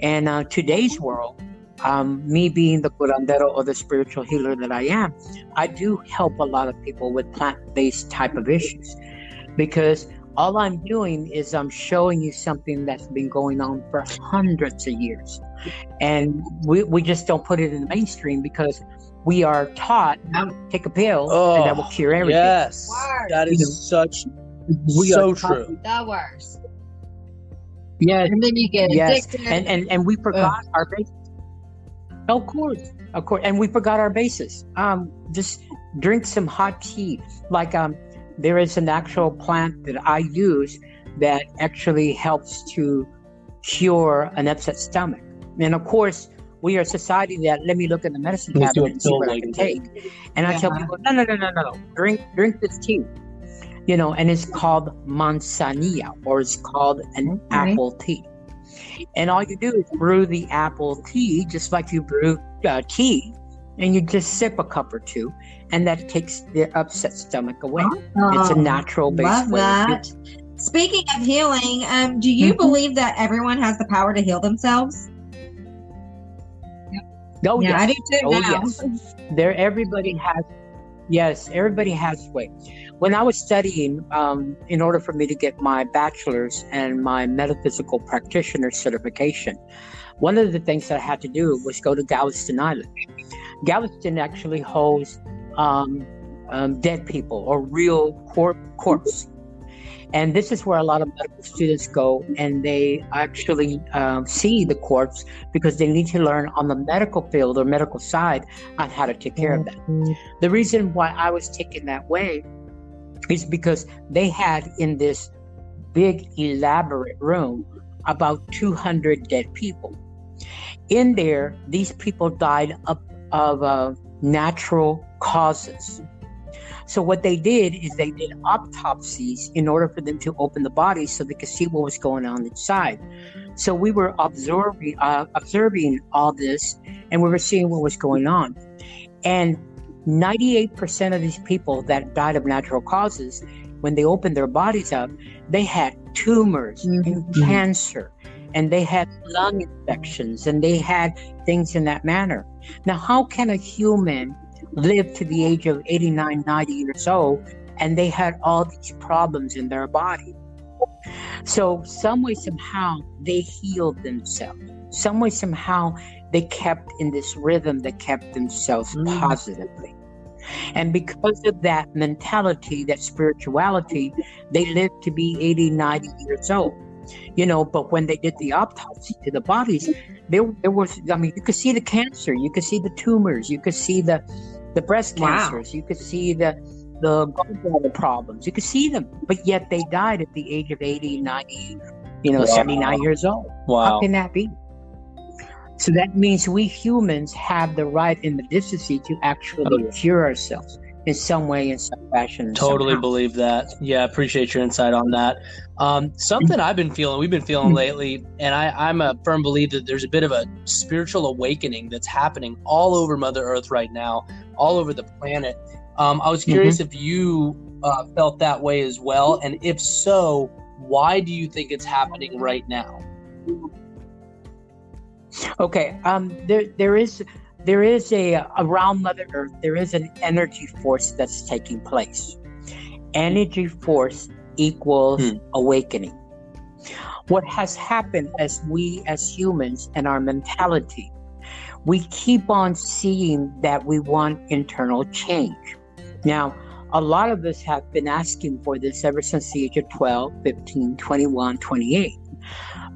And uh, today's world, um, me being the curandero or the spiritual healer that I am, I do help a lot of people with plant based type of issues because all I'm doing is I'm showing you something that's been going on for hundreds of years. And we, we just don't put it in the mainstream because we are taught take a pill oh, and that will cure everything. Yes. That is you know, such we so true. The worst. Yes. And then you get yes. addicted. And, and and we forgot Ugh. our basis. Of course. Of course. And we forgot our basis. Um just drink some hot tea. Like um there is an actual plant that I use that actually helps to cure an upset stomach. And of course, we are a society that let me look at the medicine cabinet and see what I can take. And I tell people, no, no, no, no, no, drink, drink this tea. You know, and it's called manzanilla, or it's called an okay. apple tea. And all you do is brew the apple tea, just like you brew uh, tea, and you just sip a cup or two, and that takes the upset stomach away. Oh, it's a natural based way. That. Speaking of healing, um, do you mm-hmm. believe that everyone has the power to heal themselves? Oh yeah, yes. I do too. Oh now. yes, there. Everybody has. Yes, everybody has way. When I was studying, um, in order for me to get my bachelor's and my metaphysical practitioner certification, one of the things that I had to do was go to Galveston Island. Galveston actually holds um, um, dead people or real corp- corpse. And this is where a lot of medical students go and they actually um, see the corpse because they need to learn on the medical field or medical side on how to take care of that. The reason why I was taken that way is because they had in this big, elaborate room about 200 dead people. In there, these people died of, of uh, natural causes. So what they did is they did autopsies in order for them to open the bodies so they could see what was going on inside. So we were observing uh, observing all this, and we were seeing what was going on. And 98% of these people that died of natural causes, when they opened their bodies up, they had tumors mm-hmm. and cancer, and they had lung infections, and they had things in that manner. Now, how can a human lived to the age of 89, 90 years old, and they had all these problems in their body. So, some way, somehow, they healed themselves. Some way, somehow, they kept in this rhythm that kept themselves mm. positively. And because of that mentality, that spirituality, they lived to be 80, 90 years old. You know, but when they did the autopsy to the bodies, there, there was, I mean, you could see the cancer, you could see the tumors, you could see the, the breast cancers. Wow. You could see the the gallbladder problems. You could see them, but yet they died at the age of 80, 90, you know, wow. 79 years old. Wow. How can that be? So that means we humans have the right and the decency to actually oh, cure ourselves in some way, in some fashion. Totally believe that. Yeah, appreciate your insight on that. Um, something I've been feeling, we've been feeling lately, and I, I'm a firm believer that there's a bit of a spiritual awakening that's happening all over Mother Earth right now, all over the planet. Um, I was mm-hmm. curious mm-hmm. if you uh, felt that way as well, and if so, why do you think it's happening right now? Okay, um, there there is there is a around Mother Earth, there is an energy force that's taking place. Energy force equals hmm. awakening. What has happened as we as humans and our mentality, we keep on seeing that we want internal change. Now, a lot of us have been asking for this ever since the age of 12, 15, 21, 28.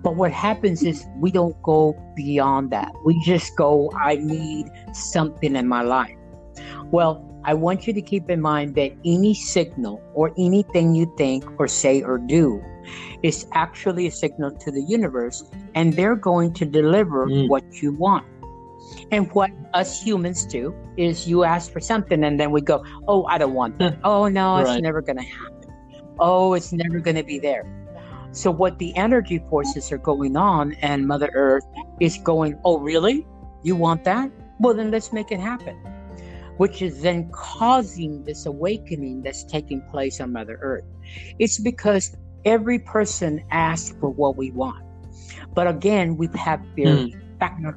But what happens is we don't go beyond that. We just go, I need something in my life. Well, I want you to keep in mind that any signal or anything you think or say or do is actually a signal to the universe, and they're going to deliver mm. what you want. And what us humans do is you ask for something, and then we go, Oh, I don't want that. <laughs> oh, no, it's right. never going to happen. Oh, it's never going to be there. So, what the energy forces are going on, and Mother Earth is going, Oh, really? You want that? Well, then let's make it happen. Which is then causing this awakening that's taking place on Mother Earth. It's because every person asks for what we want. But again, we have fear. Mm.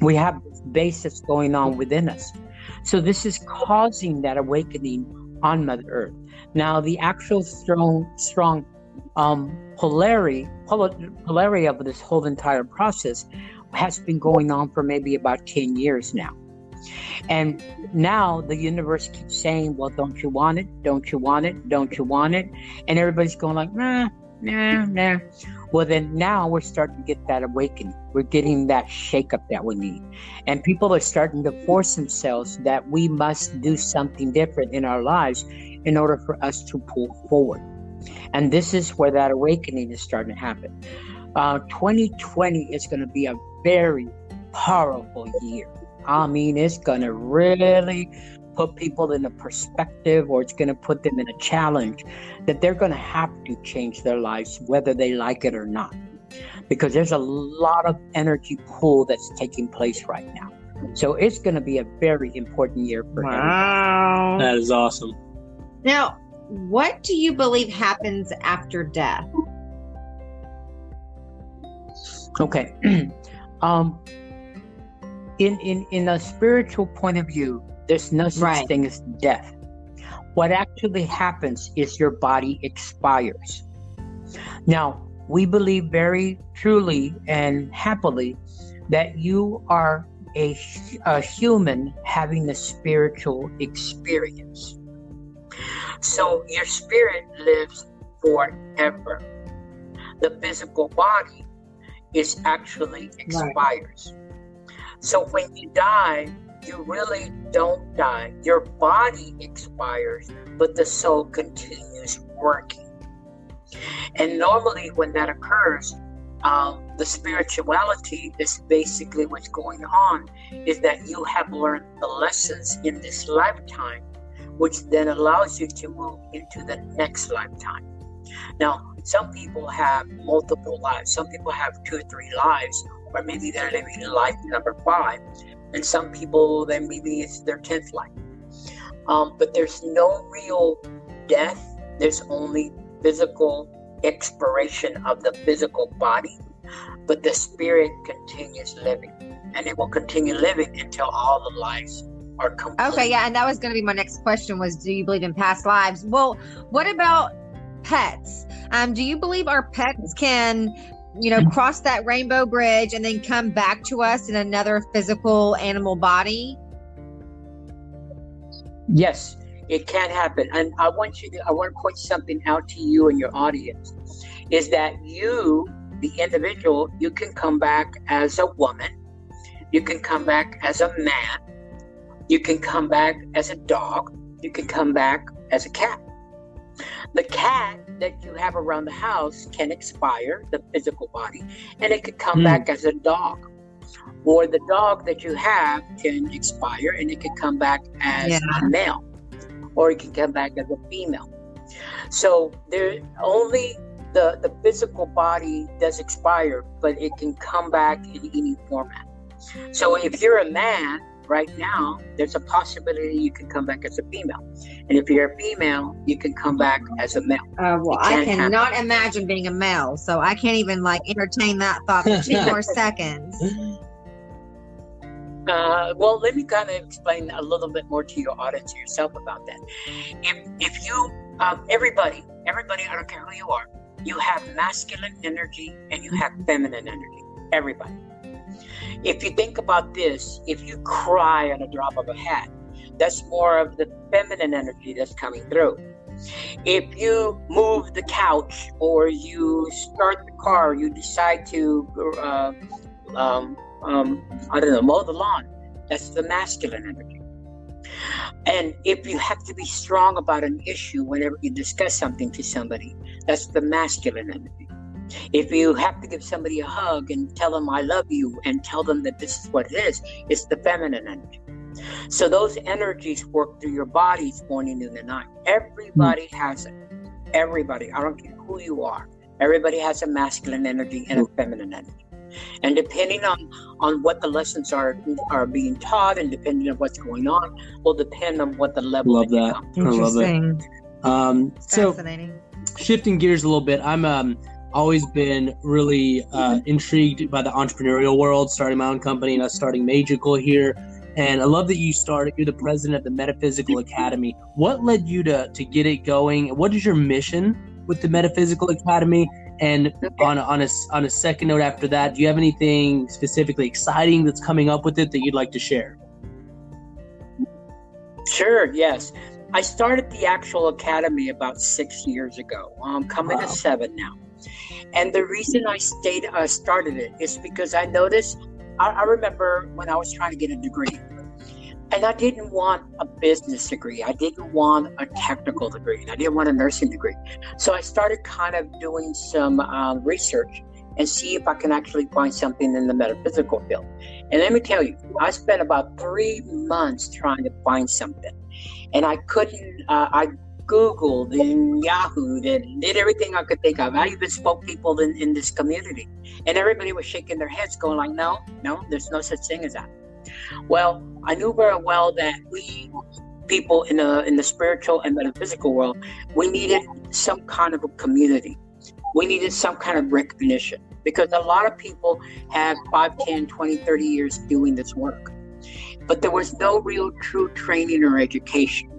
We have this basis going on within us. So, this is causing that awakening on Mother Earth. Now, the actual strong, strong um, polarity, polarity of this whole entire process has been going on for maybe about 10 years now. And now the universe keeps saying, well, don't you want it? Don't you want it? Don't you want it? And everybody's going like, nah, nah, nah. Well, then now we're starting to get that awakening. We're getting that shakeup that we need. And people are starting to force themselves that we must do something different in our lives in order for us to pull forward. And this is where that awakening is starting to happen. Uh, 2020 is going to be a very powerful year. I mean, it's going to really put people in a perspective or it's going to put them in a challenge that they're going to have to change their lives, whether they like it or not. Because there's a lot of energy pull that's taking place right now. So it's going to be a very important year for wow. That is awesome. Now, what do you believe happens after death? Okay. <clears throat> um in in in a spiritual point of view, there's no such right. thing as death. What actually happens is your body expires. Now, we believe very truly and happily that you are a, a human having a spiritual experience. So your spirit lives forever. The physical body is actually expires. Right. So when you die, you really don't die. Your body expires, but the soul continues working. And normally, when that occurs, um, the spirituality is basically what's going on is that you have learned the lessons in this lifetime, which then allows you to move into the next lifetime. Now, some people have multiple lives. Some people have two or three lives, or maybe they're living life number five, and some people then maybe it's their tenth life. Um, but there's no real death. There's only physical expiration of the physical body, but the spirit continues living, and it will continue living until all the lives are complete. Okay, yeah, and that was going to be my next question: was Do you believe in past lives? Well, what about pets? Um, do you believe our pets can, you know, cross that rainbow bridge and then come back to us in another physical animal body? Yes, it can happen. And I want you to, I want to point something out to you and your audience is that you, the individual, you can come back as a woman, you can come back as a man, you can come back as a dog, you can come back as a cat. The cat that you have around the house can expire, the physical body, and it could come mm. back as a dog. Or the dog that you have can expire and it could come back as yeah. a male or it can come back as a female. So there only the the physical body does expire, but it can come back in any format. So if you're a man right now, there's a possibility you can come back as a female, and if you're a female, you can come back as a male. Uh, well, I cannot happen. imagine being a male, so I can't even like entertain that thought for two more <laughs> seconds. Uh, well, let me kind of explain a little bit more to your audience yourself about that. If if you um, everybody everybody I don't care who you are, you have masculine energy and you have feminine energy. Everybody. If you think about this, if you cry on a drop of a hat, that's more of the feminine energy that's coming through. If you move the couch or you start the car, you decide to uh, um, um, I don't know, mow the lawn. That's the masculine energy. And if you have to be strong about an issue whenever you discuss something to somebody, that's the masculine energy. If you have to give somebody a hug and tell them I love you and tell them that this is what it is, it's the feminine energy. So those energies work through your bodies morning, noon, and night. Everybody mm. has it. Everybody. I don't care who you are. Everybody has a masculine energy and a feminine energy and depending on on what the lessons are are being taught and depending on what's going on will depend on what the level love that i love it um so shifting gears a little bit i'm um always been really uh, intrigued by the entrepreneurial world starting my own company and us starting magical here and I love that you started. You're the president of the Metaphysical Academy. What led you to to get it going? What is your mission with the Metaphysical Academy? And on a, on a on a second note, after that, do you have anything specifically exciting that's coming up with it that you'd like to share? Sure. Yes, I started the actual academy about six years ago. I'm coming wow. to seven now, and the reason I stayed uh, started it is because I noticed. I, I remember when I was trying to get a degree and I didn't want a business degree. I didn't want a technical degree. And I didn't want a nursing degree. So I started kind of doing some um, research and see if I can actually find something in the metaphysical field. And let me tell you, I spent about three months trying to find something, and I couldn't. Uh, I Googled and Yahoo and did everything I could think of. I even spoke people in, in this community, and everybody was shaking their heads, going like, "No, no, there's no such thing as that." Well, I knew very well that we people in the in the spiritual and metaphysical world, we needed some kind of a community. We needed some kind of recognition because a lot of people have 5, 10, 20, 30 years doing this work. But there was no real true training or education.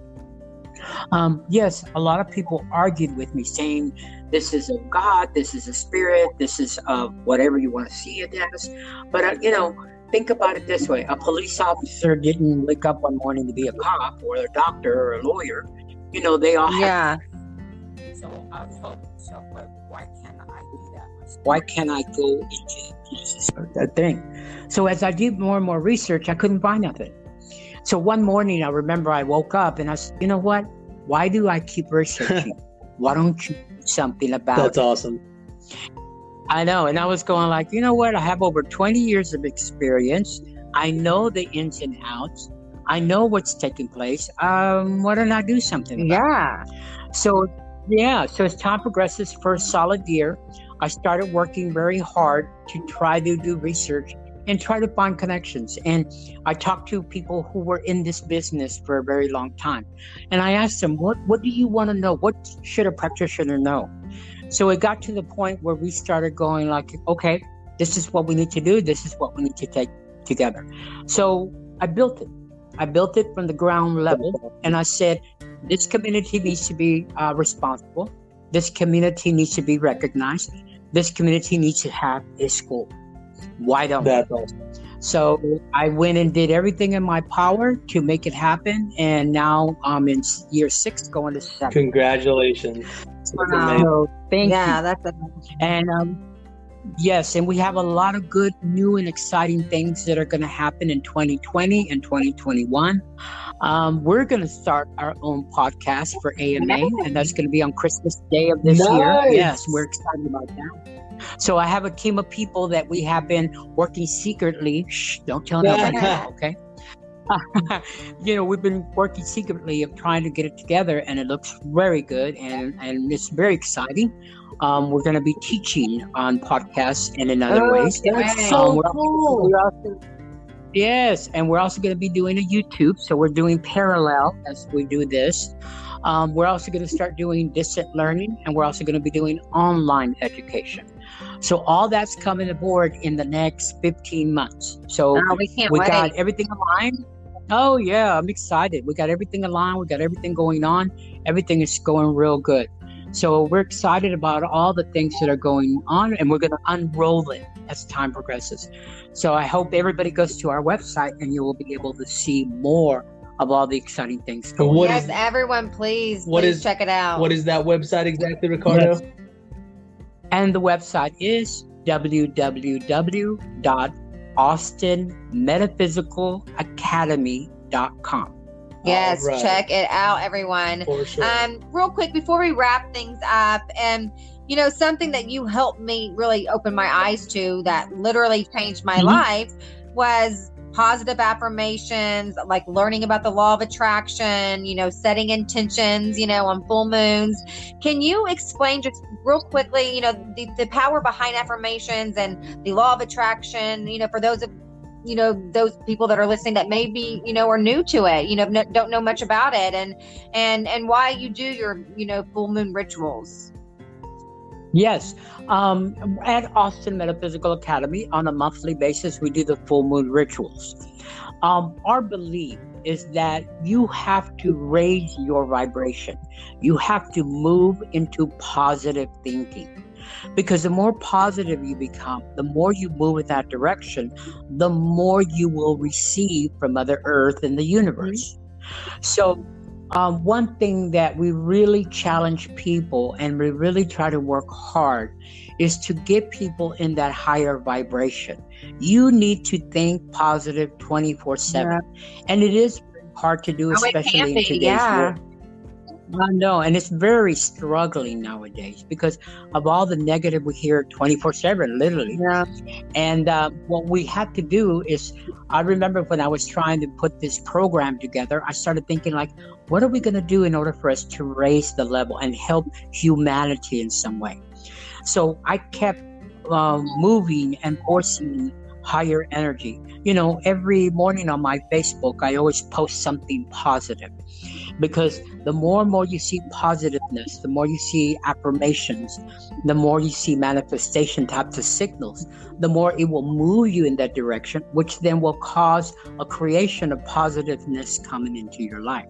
Um, yes, a lot of people argued with me saying this is a God, this is a spirit, this is uh, whatever you want to see it as. But, uh, you know, think about it this way a police officer didn't wake up one morning to be a cop or a doctor or a lawyer you know they all have yeah So I told myself, well, why can't I do that? Why can't I go into pieces of that thing? So as I did more and more research, I couldn't find nothing. So one morning, I remember I woke up and I said, you know what? Why do I keep researching? <laughs> why don't you do something about That's it? awesome. I know. And I was going like, you know what? I have over 20 years of experience. I know the ins and outs. I know what's taking place. Um, why don't I do something about Yeah. it? So, yeah. So as time progresses for a solid year, I started working very hard to try to do research and try to find connections. And I talked to people who were in this business for a very long time. And I asked them, what, what do you want to know? What should a practitioner know? So it got to the point where we started going like, okay, this is what we need to do. This is what we need to take together. So I built it. I built it from the ground level, and I said, this community needs to be uh, responsible. This community needs to be recognized. This community needs to have a school. Why don't we? That's awesome. So I went and did everything in my power to make it happen, and now I'm in year six, going to seven. Congratulations. Wow. So thank you. Yeah, that's a And um, yes, and we have a lot of good, new, and exciting things that are going to happen in 2020 and 2021. Um, we're going to start our own podcast for AMA, and that's going to be on Christmas Day of this year. Yes, we're excited about that. So I have a team of people that we have been working secretly. Shh, don't tell nobody, <laughs> okay? <laughs> you know, we've been working secretly of trying to get it together, and it looks very good, and and it's very exciting. Um, we're going to be teaching on podcasts and in other ways. That's so Um, we're- cool. also- yes, and we're also going to be doing a YouTube. So we're doing parallel as we do this. Um, we're also going to start doing distant learning, and we're also going to be doing online education. So all that's coming aboard in the next 15 months. So Oh, we can't we got everything aligned. Oh yeah, I'm excited. We got everything aligned. We got everything going on. Everything is going real good. So we're excited about all the things that are going on, and we're going to unroll it as time progresses. So I hope everybody goes to our website, and you will be able to see more of all the exciting things And going. what yes, is- everyone, please, what please is- check it out. What is that website exactly, Ricardo? Yes. And the website is www.austinmetaphysicalacademy.com. yes, All right. check it out, everyone. For sure. Um, real quick before we wrap things up, and you know, something that you helped me really open my eyes to that literally changed my Mhm. life was positive affirmations, like learning about the law of attraction, you know, setting intentions, you know, on full moons. Can you explain just real quickly, you know, the, the power behind affirmations and the law of attraction, you know, for those of you know those people that are listening that maybe you know are new to it you know don't know much about it and and and why you do your you know full moon rituals Yes. Um, at Austin Metaphysical Academy, on a monthly basis, we do the full moon rituals. Um, our belief is that you have to raise your vibration, you have to move into positive thinking. Because the more positive you become, the more you move in that direction, the more you will receive from Mother Earth and the universe. So, um, one thing that we really challenge people and we really try to work hard is to get people in that higher vibration. You need to think positive 24 7. And it is hard to do, Oh, especially in today's yeah. world. I know, and it's very struggling nowadays because of all the negative we hear 24 7, literally. yeah And uh, what we had to do is, I remember when I was trying to put this program together, I started thinking, like, what are we going to do in order for us to raise the level and help humanity in some way? So I kept um, moving and forcing higher energy. You know, every morning on my Facebook, I always post something positive because the more and more you see positiveness, the more you see affirmations, the more you see manifestation types of signals, the more it will move you in that direction, which then will cause a creation of positiveness coming into your life.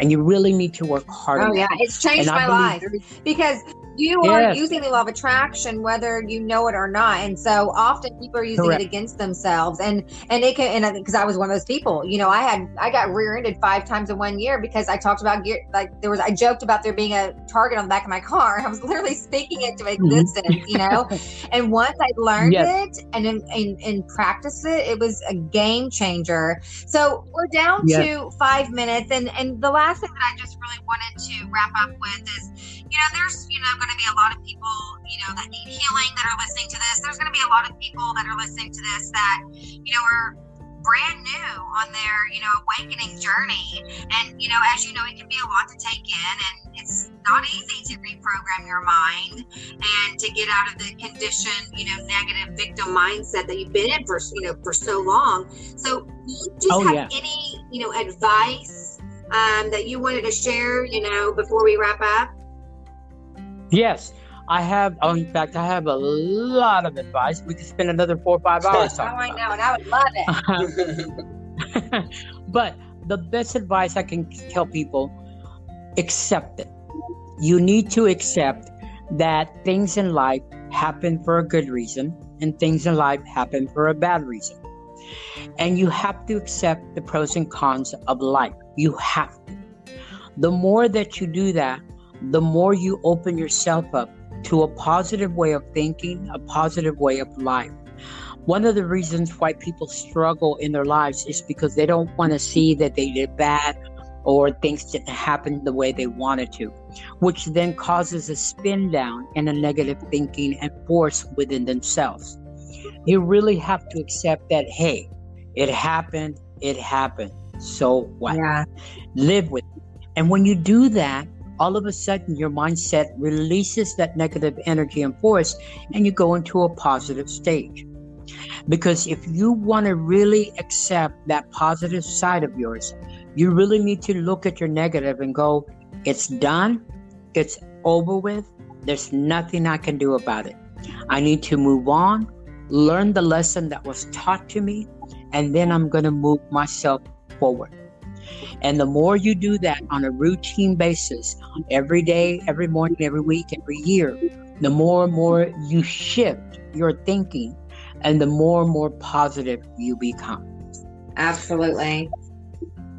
And you really need to work hard oh yeah. It's changed my life. because you are using the law of attraction whether you know it or not. And so often people are using Correct. it against themselves. And and it can and because I was one of those people you know I had I got rear-ended five times in one year because I talked about gear like there was I joked about there being a target on the back of my car. <laughs> I was literally speaking it to mm-hmm. existence you know? <laughs> And once I learned Yes. it and, and and practiced it it was a game changer. So we're down Yes. to five minutes. And and the last thing that I just really wanted to wrap up with is you know, there's, you know, going to be a lot of people, you know, that need healing that are listening to this. There's going to be a lot of people that are listening to this that, you know, are brand new on their, you know, awakening journey. And, you know, as you know, it can be a lot to take in and it's not easy to reprogram your mind and to get out of the conditioned, you know, negative victim mindset that you've been in for, you know, for so long. So do you just Oh, have yeah. any, you know, advice um, that you wanted to share, you know, before we wrap up? Yes, I have. oh, In fact, I have a lot of advice. We could spend another four or five hours Oh, talking I know, and I would love it. <laughs> but the best advice I can tell people: accept it. You need to accept that things in life happen for a good reason, and things in life happen for a bad reason. And you have to accept the pros and cons of life. You have to. The more that you do that, the more you open yourself up to a positive way of thinking, a positive way of life. One of the reasons why people struggle in their lives is because they don't want to see that they did bad or things didn't happen the way they wanted to, which then causes a spin down and a negative thinking and force within themselves. You really have to accept that, hey, it happened, it happened. So what? Yeah. live with it. And when you do that, all of a sudden your mindset releases that negative energy and force and you go into a positive stage. Because if you want to really accept that positive side of yours, you really need to look at your negative and go, it's done, it's over with, there's nothing I can do about it. I need to move on, learn the lesson that was taught to me, and then I'm going to move myself forward. And the more you do that on a routine basis, every day, every morning, every week, every year, the more and more you shift your thinking and the more and more positive you become. Absolutely.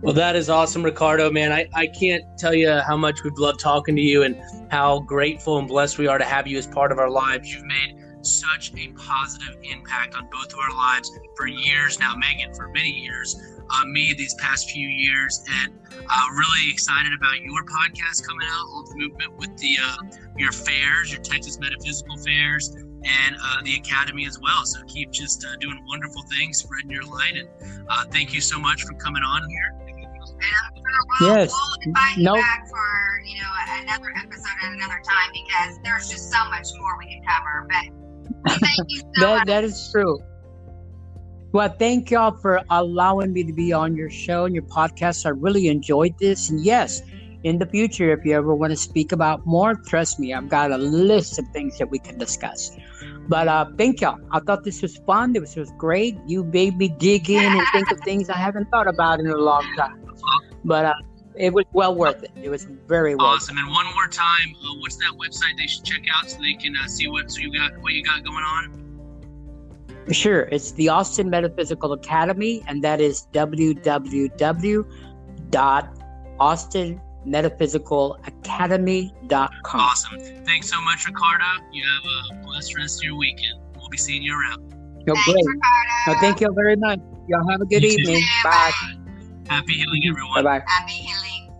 Well, that is awesome, Ricardo, man. I, I can't tell you how much we've loved talking to you and how grateful and blessed we are to have you as part of our lives. You've made such a positive impact on both of our lives for years now, Megan, for many years, uh, me these past few years, and uh, really excited about your podcast coming out, All the Movement, with the uh, your fairs, your Texas Metaphysical Fairs, and uh, the Academy as well. So keep just uh, doing wonderful things, spreading your light, and uh, thank you so much for coming on here. And I'm sure we'll, Yes. we'll invite Nope. you back for you know another episode at another time because there's just so much more we can cover. But thank you so That, much. that is true. Well, thank y'all for allowing me to be on your show and your podcast. I really enjoyed this. And yes, in the future, if you ever want to speak about more, trust me, I've got a list of things that we can discuss. But uh, thank y'all. I thought this was fun. This was great. You made me dig in and think of <laughs> things I haven't thought about in a long time. But uh, it was well worth it. It was very well. Awesome. And one more time, uh, what's that website they should check out so they can uh, see what so you got what you got going on? Sure. It's the Austin Metaphysical Academy, and that is www.austinmetaphysicalacademy.com. Awesome. Thanks so much, Ricardo. You have a blessed rest of your weekend. We'll be seeing you around. Oh, Thanks, great. Ricardo. Well, thank you very much. Y'all have a good You too. evening. Bye. Happy healing, everyone. Bye bye. Happy healing.